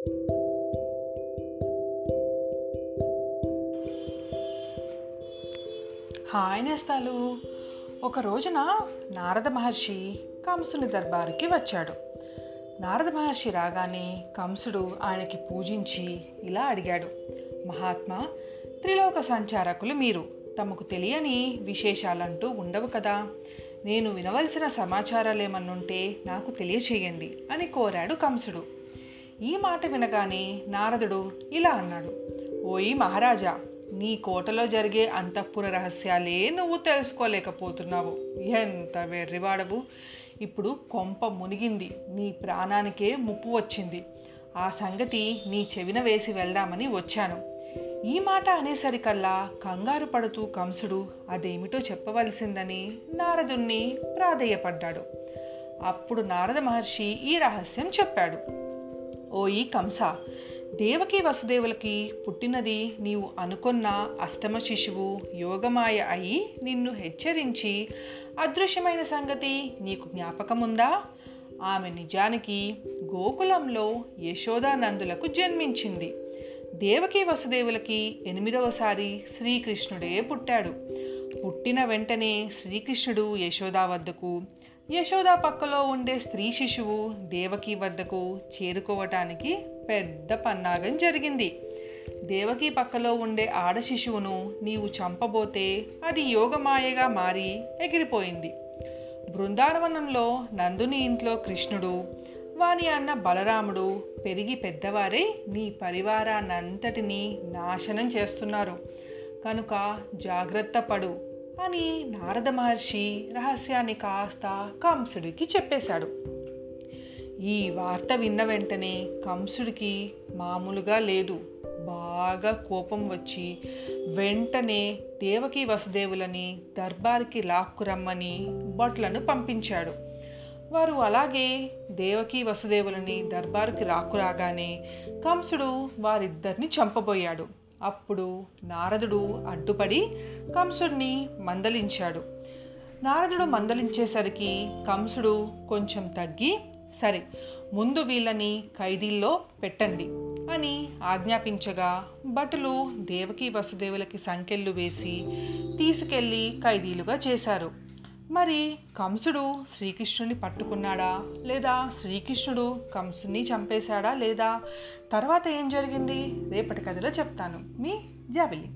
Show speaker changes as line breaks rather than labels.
Hi నేస్తాలు. ఒక రోజున నారద మహర్షి కంసుని దర్బారుకి వచ్చాడు. నారద మహర్షి రాగానే కంసుడు ఆయనకి పూజించి ఇలా అడిగాడు. మహాత్మా త్రిలోక సంచారకులు మీరు. తమకు తెలియని విశేషాలంటూ ఉండవు కదా. నేను వినవలసిన సమాచారాలు ఏమన్నుంటే నాకు తెలియచేయండి అని కోరాడు కంసుడు. ఈ మాట వినగానే నారదుడు ఇలా అన్నాడు ఓయి మహారాజా నీ కోటలో జరిగే అంతఃపుర రహస్యాలే నువ్వు తెలుసుకోలేకపోతున్నావు. ఎంత వెర్రివాడవు. ఇప్పుడు కొంప మునిగింది నీ ప్రాణానికే ముప్పు వచ్చింది. ఆ సంగతి నీ చెవిన వేసి వెళ్దామని వచ్చాను. ఈ మాట అనేసరికల్లా కంగారు పడుతూ కంసుడు అదేమిటో చెప్పవలసిందని నారదుణ్ణి ప్రాధేయపడ్డాడు. అప్పుడు నారద మహర్షి ఈ రహస్యం చెప్పాడు. ఓయి కంస దేవకి వసుదేవులకి పుట్టినది నీవు అనుకున్న అష్టమ శిశువు యోగమాయ అయి నిన్ను హెచ్చరించి అదృశ్యమైన సంగతి నీకు జ్ఞాపకముందా? ఆమె నిజానికి గోకులంలో యశోదానందులకు జన్మించింది. దేవకి వసుదేవులకి ఎనిమిదవసారి శ్రీకృష్ణుడే పుట్టాడు. పుట్టిన వెంటనే శ్రీకృష్ణుడు యశోదా వద్దకు యశోద పక్కలో ఉండే స్త్రీ శిశువు దేవకి వద్దకు చేరుకోవటానికి పెద్ద పన్నాగం జరిగింది. దేవకి పక్కలో ఉండే ఆడ శిశువును నీవు చంపబోతే అది యోగమాయగా మారి ఎగిరిపోయింది. బృందావనంలో నందుని ఇంట్లో కృష్ణుడు వాని అన్న బలరాముడు పెరిగి పెద్దవారే నీ పరివారాన్నంతటినీ నాశనం చేస్తున్నారు. కనుక జాగ్రత్త పడు. అని నారద మహర్షి రహస్యాన్ని కాస్త కంసుడికి చెప్పేశాడు. ఈ వార్త విన్న వెంటనే కంసుడికి మామూలుగా లేదు. బాగా కోపం వచ్చి వెంటనే దేవకి వసుదేవులని దర్బార్కి లాక్కురమ్మని భట్లను పంపించాడు. వారు అలాగే దేవకి వసుదేవులని దర్బారుకి రాకురాగానే కంసుడు వారిద్దరిని చంపబోయాడు. అప్పుడు నారదుడు అడ్డుపడి కంసుడిని మందలించాడు. నారదుడు మందలించేసరికి కంసుడు కొంచెం తగ్గి సరే ముందు వీళ్ళని ఖైదీల్లో పెట్టండి అని ఆజ్ఞాపించగా భటులు దేవకి వసుదేవులకి సంకెళ్ళు వేసి తీసుకెళ్ళి ఖైదీలుగా చేశారు. మరి కంసుడు శ్రీకృష్ణుని పట్టుకున్నాడా? లేదా శ్రీకృష్ణుడు కంసుని చంపేశాడా? లేదా తర్వాత ఏం జరిగింది? రేపటి కథలో చెప్తాను. మీ జాబిలి